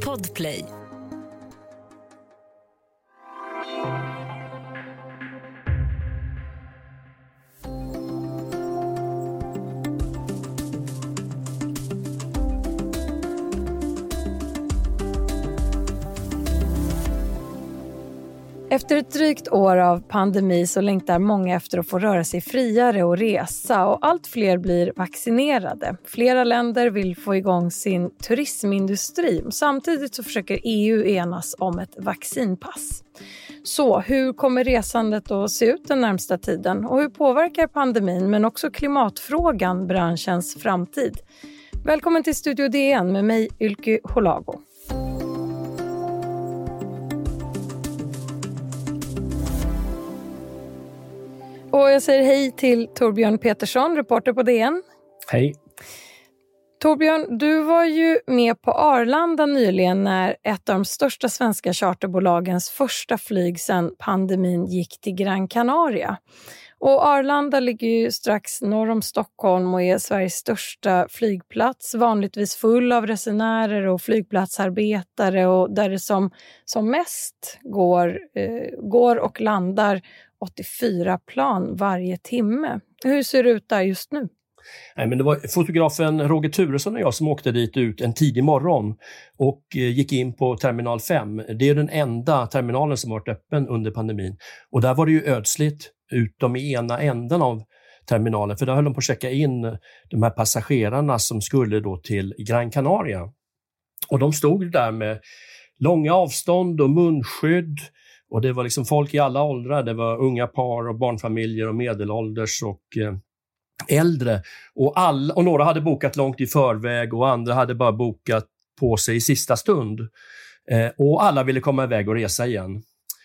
Podplay. Efter ett drygt år av pandemi så längtar många efter att få röra sig friare och resa och allt fler blir vaccinerade. Flera länder vill få igång sin turismindustri. Samtidigt så försöker EU enas om ett vaccinpass. Så hur kommer resandet att se ut den närmsta tiden och hur påverkar pandemin men också klimatfrågan branschens framtid? Välkommen till Studio DN med mig Ylke Holago. Och jag säger hej till Torbjörn Petersson, reporter på DN. Hej. Torbjörn, du var ju med på Arlanda nyligen när ett av de största svenska charterbolagens första flyg sedan pandemin gick till Gran Canaria. Och Arlanda ligger ju strax norr om Stockholm och är Sveriges största flygplats, vanligtvis full av resenärer och flygplatsarbetare och där det som, som mest går, eh, går och landar 84 plan varje timme. Hur ser det ut där just nu? Nej, men det var fotografen Roger Turesson och jag som åkte dit ut en tidig morgon och eh, gick in på terminal 5. Det är den enda terminalen som varit öppen under pandemin. Och där var det ju ödsligt, utom i ena änden av terminalen, för där höll de på att checka in de här passagerarna som skulle då till Gran Canaria. Och de stod där med långa avstånd och munskydd och det var liksom folk i alla åldrar. Det var unga par och barnfamiljer och medelålders och eh, äldre. Och, all, och några hade bokat långt i förväg och andra hade bara bokat på sig i sista stund. Eh, och alla ville komma iväg och resa igen.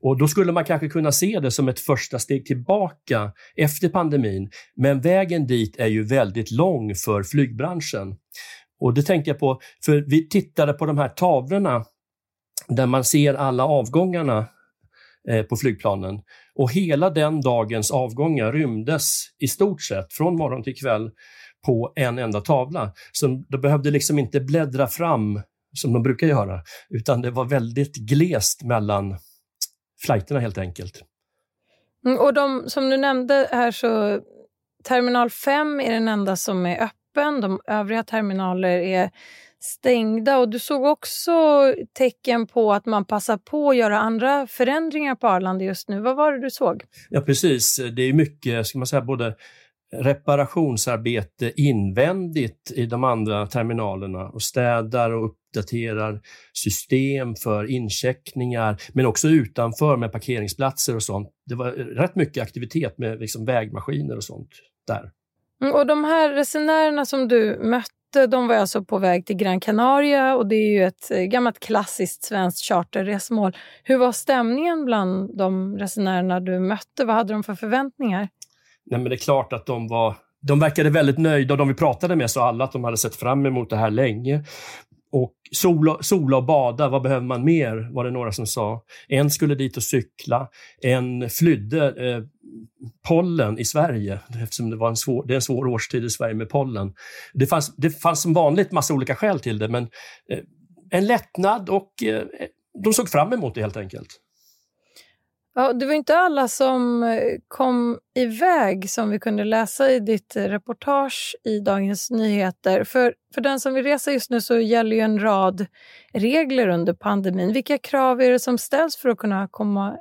Och Då skulle man kanske kunna se det som ett första steg tillbaka efter pandemin. Men vägen dit är ju väldigt lång för flygbranschen. Och det tänkte jag på, för vi tittade på de här tavlorna där man ser alla avgångarna Eh, på flygplanen. Och hela den dagens avgångar rymdes i stort sett från morgon till kväll på en enda tavla. Så de behövde liksom inte bläddra fram som de brukar göra, utan det var väldigt glest mellan flighterna helt enkelt. Mm, och de, som du nämnde här så terminal 5 är den enda som är öppen. De övriga terminaler är stängda. Och du såg också tecken på att man passar på att göra andra förändringar på Arlanda just nu. Vad var det du såg? Ja, precis. Det är mycket, ska man säga, både reparationsarbete invändigt i de andra terminalerna och städar och uppdaterar system för incheckningar, men också utanför med parkeringsplatser och sånt. Det var rätt mycket aktivitet med liksom vägmaskiner och sånt där. Mm, och de här resenärerna som du mötte de var alltså på väg till Gran Canaria och det är ju ett eh, gammalt klassiskt svenskt charterresmål. Hur var stämningen bland de resenärerna du mötte? Vad hade de för förväntningar? Nej, men det är klart att de var de verkade väldigt nöjda och de vi pratade med sa alla att de hade sett fram emot det här länge. Och sola, sola och bada, vad behöver man mer? Var det några som sa. En skulle dit och cykla. En flydde eh, pollen i Sverige, eftersom det, var en svår, det är en svår årstid i Sverige med pollen. Det fanns, det fanns som vanligt massa olika skäl till det, men eh, en lättnad och eh, de såg fram emot det helt enkelt. Ja, det var inte alla som eh, kom iväg som vi kunde läsa i ditt reportage i Dagens Nyheter. För, för den som vill resa just nu så gäller ju en rad regler under pandemin. Vilka krav är det som ställs för att kunna komma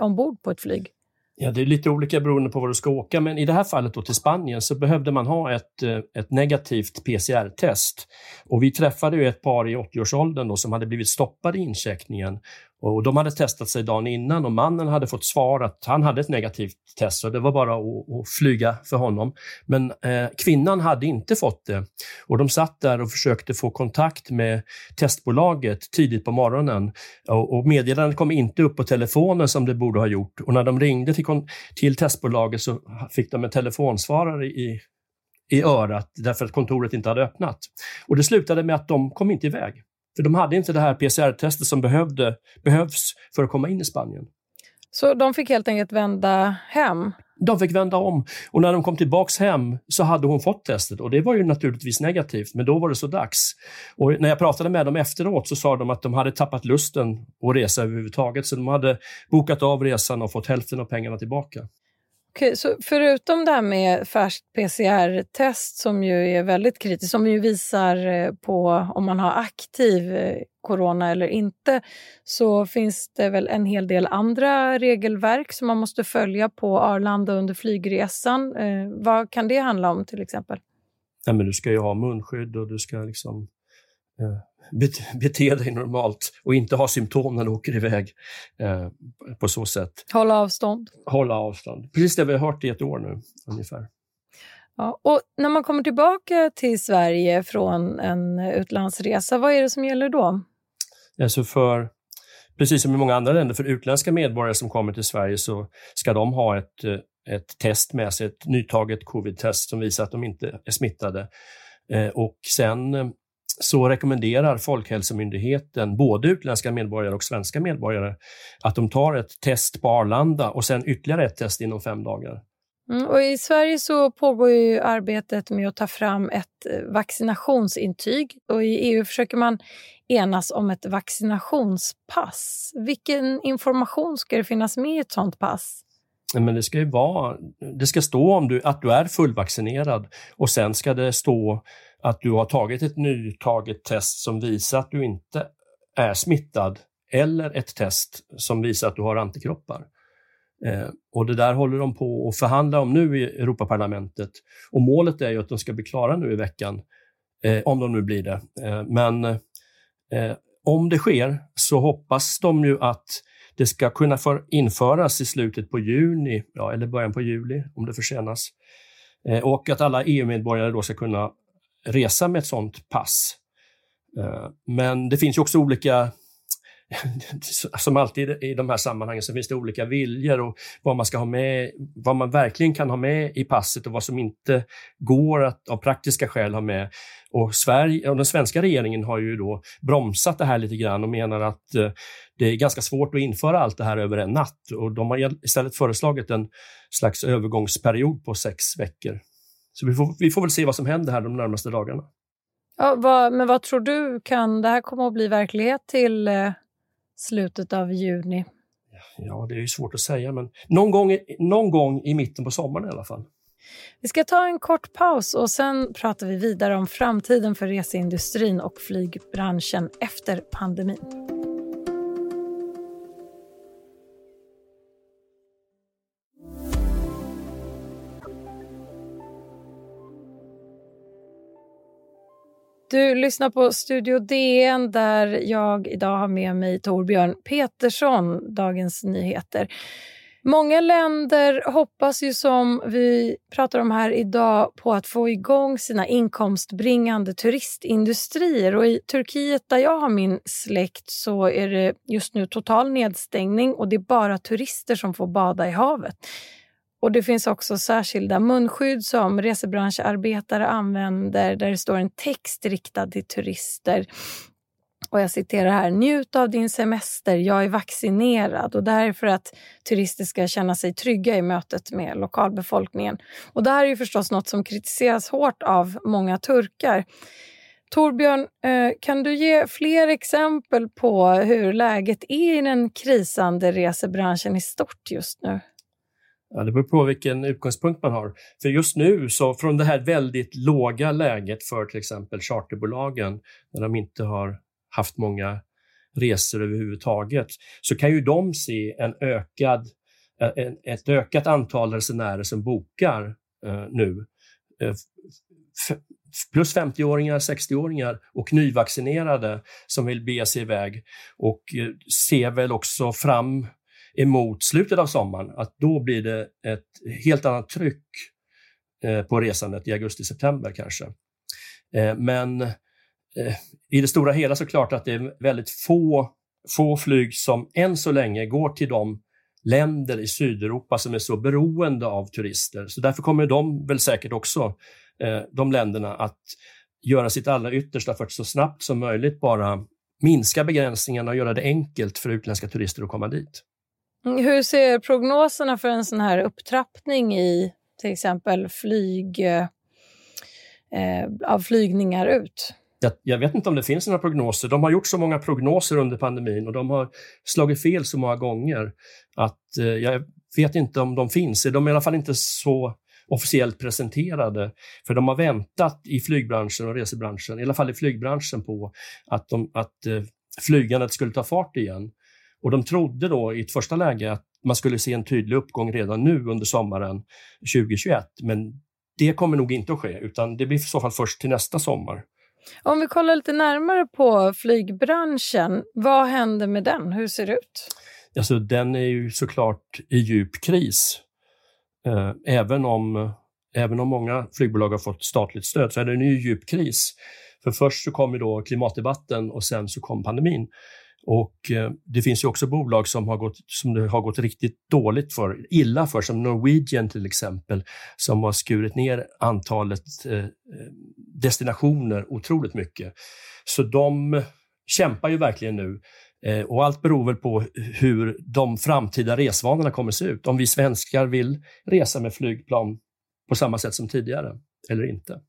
ombord på ett flyg? Ja, det är lite olika beroende på var du ska åka, men i det här fallet då till Spanien så behövde man ha ett, eh, ett negativt PCR-test. Och vi träffade ju ett par i 80-årsåldern som hade blivit stoppade i incheckningen och de hade testat sig dagen innan och mannen hade fått svar att han hade ett negativt test så det var bara att, att flyga för honom. Men eh, kvinnan hade inte fått det och de satt där och försökte få kontakt med testbolaget tidigt på morgonen och, och meddelandet kom inte upp på telefonen som det borde ha gjort och när de ringde till, till testbolaget så fick de en telefonsvarare i, i örat därför att kontoret inte hade öppnat. Och det slutade med att de kom inte iväg. För de hade inte det här PCR-testet som behövde, behövs för att komma in i Spanien. Så de fick helt enkelt vända hem? De fick vända om och när de kom tillbaks hem så hade hon fått testet och det var ju naturligtvis negativt, men då var det så dags. Och när jag pratade med dem efteråt så sa de att de hade tappat lusten att resa överhuvudtaget, så de hade bokat av resan och fått hälften av pengarna tillbaka. Okej, eh, så förutom det här med färskt PCR-test som ju är väldigt kritiskt, som ju visar eh, på om man har aktiv eh, corona eller inte, så finns det väl en hel del andra regelverk som man måste följa på Arlanda under flygresan. Eh, vad kan det handla om till exempel? Nej, men du ska ju ha munskydd och du ska liksom eh, bete dig normalt och inte ha symptom när du åker iväg eh, på så sätt. Hålla avstånd. Hålla avstånd. Precis det vi har hört i ett år nu ungefär. Ja, och när man kommer tillbaka till Sverige från en utlandsresa, vad är det som gäller då? Alltså för, precis som i många andra länder, för utländska medborgare som kommer till Sverige så ska de ha ett, ett test med sig, ett nytaget covid-test som visar att de inte är smittade. Eh, och sen så rekommenderar Folkhälsomyndigheten både utländska medborgare och svenska medborgare att de tar ett test på Arlanda och sen ytterligare ett test inom fem dagar. Mm, och I Sverige så pågår ju arbetet med att ta fram ett eh, vaccinationsintyg och i EU försöker man enas om ett vaccinationspass. Vilken information ska det finnas med i ett sånt pass? Men det ska ju vara, det ska stå om du, att du är fullvaccinerad och sen ska det stå att du har tagit ett nytaget test som visar att du inte är smittad eller ett test som visar att du har antikroppar. Eh, och det där håller de på att förhandla om nu i Europaparlamentet. Och målet är ju att de ska bli klara nu i veckan, eh, om de nu blir det. Eh, men eh, om det sker så hoppas de ju att det ska kunna införas i slutet på juni, ja, eller början på juli om det försenas. Eh, och att alla EU-medborgare då ska kunna resa med ett sådant pass. Eh, men det finns ju också olika som alltid i de här sammanhangen så finns det olika viljor och vad man ska ha med, vad man verkligen kan ha med i passet och vad som inte går att av praktiska skäl ha med. Och, Sverige, och den svenska regeringen har ju då bromsat det här lite grann och menar att eh, det är ganska svårt att införa allt det här över en natt och de har istället föreslagit en slags övergångsperiod på sex veckor. Så vi får, vi får väl se vad som händer här de närmaste dagarna. Ja, vad, men vad tror du, kan det här komma att bli verklighet till eh, slutet av juni? Ja, det är ju svårt att säga, men någon gång, någon gång i mitten på sommaren i alla fall. Vi ska ta en kort paus och sen pratar vi vidare om framtiden för reseindustrin och flygbranschen efter pandemin. Du lyssnar på Studio DN där jag idag har med mig Torbjörn Petersson, Dagens Nyheter. Många länder hoppas ju som vi pratar om här idag på att få igång sina inkomstbringande turistindustrier. Och I Turkiet där jag har min släkt så är det just nu total nedstängning och det är bara turister som får bada i havet. Och Det finns också särskilda munskydd som resebranscharbetare använder där det står en text riktad till turister. Och jag citerar här. Njut av din semester, jag är vaccinerad. Och Det här är för att turister ska känna sig trygga i mötet med lokalbefolkningen. Och Det här är ju förstås något som kritiseras hårt av många turkar. Torbjörn, eh, kan du ge fler exempel på hur läget är i den krisande resebranschen i stort just nu? Ja, det beror på vilken utgångspunkt man har. För just nu, så från det här väldigt låga läget för till exempel charterbolagen, när de inte har haft många resor överhuvudtaget, så kan ju de se en ökad, eh, en, ett ökat antal resenärer som bokar eh, nu. Eh, plus 50-åringar, 60-åringar och nyvaccinerade som vill bege sig iväg och eh, ser väl också fram emot slutet av sommaren, att då blir det ett helt annat tryck eh, på resandet i augusti-september kanske. Eh, men eh, i det stora hela så klart att det är väldigt få, få flyg som än så länge går till de länder i Sydeuropa som är så beroende av turister. Så därför kommer de väl säkert också, de länderna, att göra sitt allra yttersta för att så snabbt som möjligt bara minska begränsningarna och göra det enkelt för utländska turister att komma dit. Mm, hur ser prognoserna för en sån här upptrappning i till exempel flyg, eh, eh, av flygningar ut? Jag, jag, vet inte om det finns några prognoser. De har gjort så många prognoser under pandemin och de har slagit fel så många gånger att eh, jag vet inte om de finns. De är i alla fall inte så officiellt presenterade. För de har väntat i flygbranschen och resebranschen, i alla fall i flygbranschen, på att, de, att eh, flygandet skulle ta fart igen. Och de trodde då i ett första läge att man skulle se en tydlig uppgång redan nu under sommaren 2021. Men det kommer nog inte att ske, utan det blir i så fall först till nästa sommar. Om vi kollar lite närmare på flygbranschen, vad händer med den? Hur ser det ut? Alltså, den är ju såklart i djup kris. Eh, även, om, även om många flygbolag har fått statligt stöd så är den i djup kris. För först så kom ju då klimatdebatten och sen så kom pandemin. Och eh, det finns ju också bolag som, har gått, som det har gått riktigt dåligt för, illa för, som Norwegian till exempel, som har skurit ner antalet eh, eh, destinationer otroligt mycket. Så de kämpar ju verkligen nu. Eh, och allt beror väl på hur de framtida resvanorna kommer se ut. Om vi svenskar vill resa med flygplan på samma sätt som tidigare eller inte.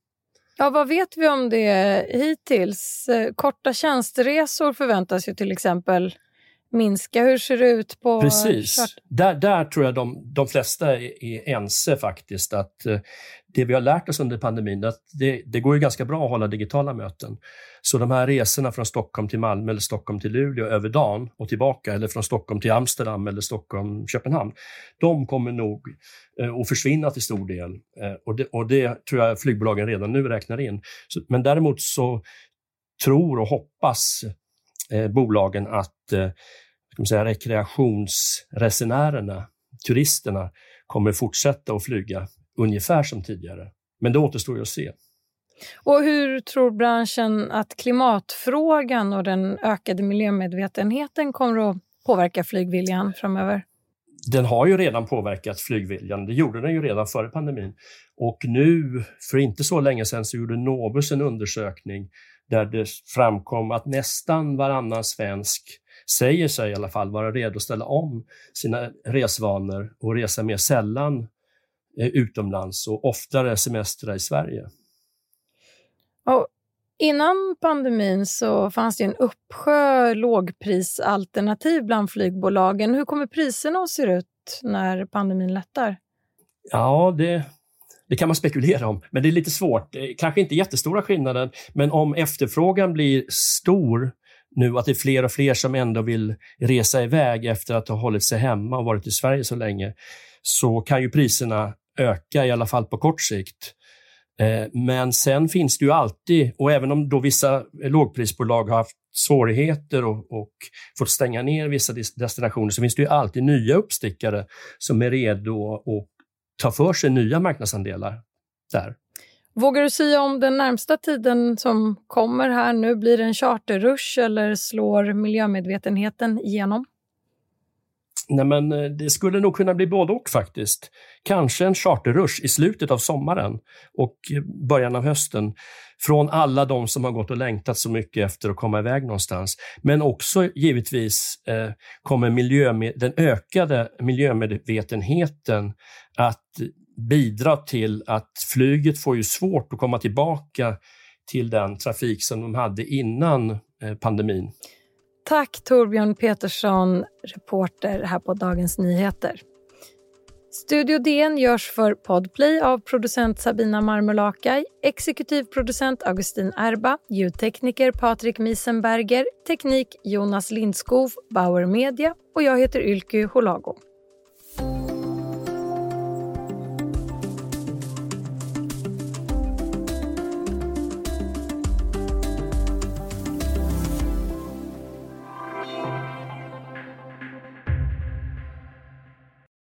Ja, vad vet vi om det hittills? Eh, korta tjänsteresor förväntas ju till exempel minska. Hur ser det ut på... Precis. Där, där tror jag de, de flesta är, är ense faktiskt att eh, det vi har lärt oss under pandemin, är att det, det går ju ganska bra att hålla digitala möten. Så de här resorna från Stockholm till Malmö eller Stockholm till Luleå över dagen och tillbaka eller från Stockholm till Amsterdam eller Stockholm, Köpenhamn, de kommer nog eh, att försvinna till stor del. Eh, och, det, och det tror jag flygbolagen redan nu räknar in. Så, men däremot så tror och hoppas eh, bolagen att eh, ska man säga, rekreationsresenärerna, turisterna, kommer fortsätta att flyga ungefär som tidigare. Men det återstår ju att se. Och hur tror branschen att klimatfrågan och den ökade miljömedvetenheten kommer att påverka flygviljan framöver? Den har ju redan påverkat flygviljan. Det gjorde den ju redan före pandemin. Och nu, för inte så länge sedan, så gjorde Novus en undersökning där det framkom att nästan varannan svensk säger sig i alla fall vara redo att ställa om sina resvanor och resa mer sällan utomlands och oftare semestra i Sverige. Och innan pandemin så fanns det en uppsjö lågprisalternativ bland flygbolagen. Hur kommer priserna att se ut när pandemin lättar? Ja, det, det kan man spekulera om, men det är lite svårt. Kanske inte jättestora skillnader, men om efterfrågan blir stor nu, att det är fler och fler som ändå vill resa iväg efter att ha hållit sig hemma och varit i Sverige så länge, så kan ju priserna öka, i alla fall på kort sikt. Eh, men sen finns det ju alltid, och även om då vissa lågprisbolag har haft svårigheter och, och fått stänga ner vissa destinationer, så finns det ju alltid nya uppstickare som är redo att ta för sig nya marknadsandelar där. Vågar du säga om den närmsta tiden som kommer här nu, blir det en charterrush eller slår miljömedvetenheten igenom? Nej, men eh, det skulle nog kunna bli både och faktiskt. Kanske en charterrush i slutet av sommaren och eh, början av hösten från alla de som har gått och längtat så mycket efter att komma iväg någonstans. Men också givetvis eh, kommer miljömed den ökade miljömedvetenheten att bidra till att flyget får ju svårt att komma tillbaka till den trafik som de hade innan eh, pandemin. Tack Torbjörn Petersson, reporter här på Dagens Nyheter. Studio DN görs för Podplay av producent Sabina Marmulakai, exekutiv producent Augustin Erba, ljudtekniker Patrik Miesenberger, teknik Jonas Lindskov, Bauer Media och jag heter Ylky Holago.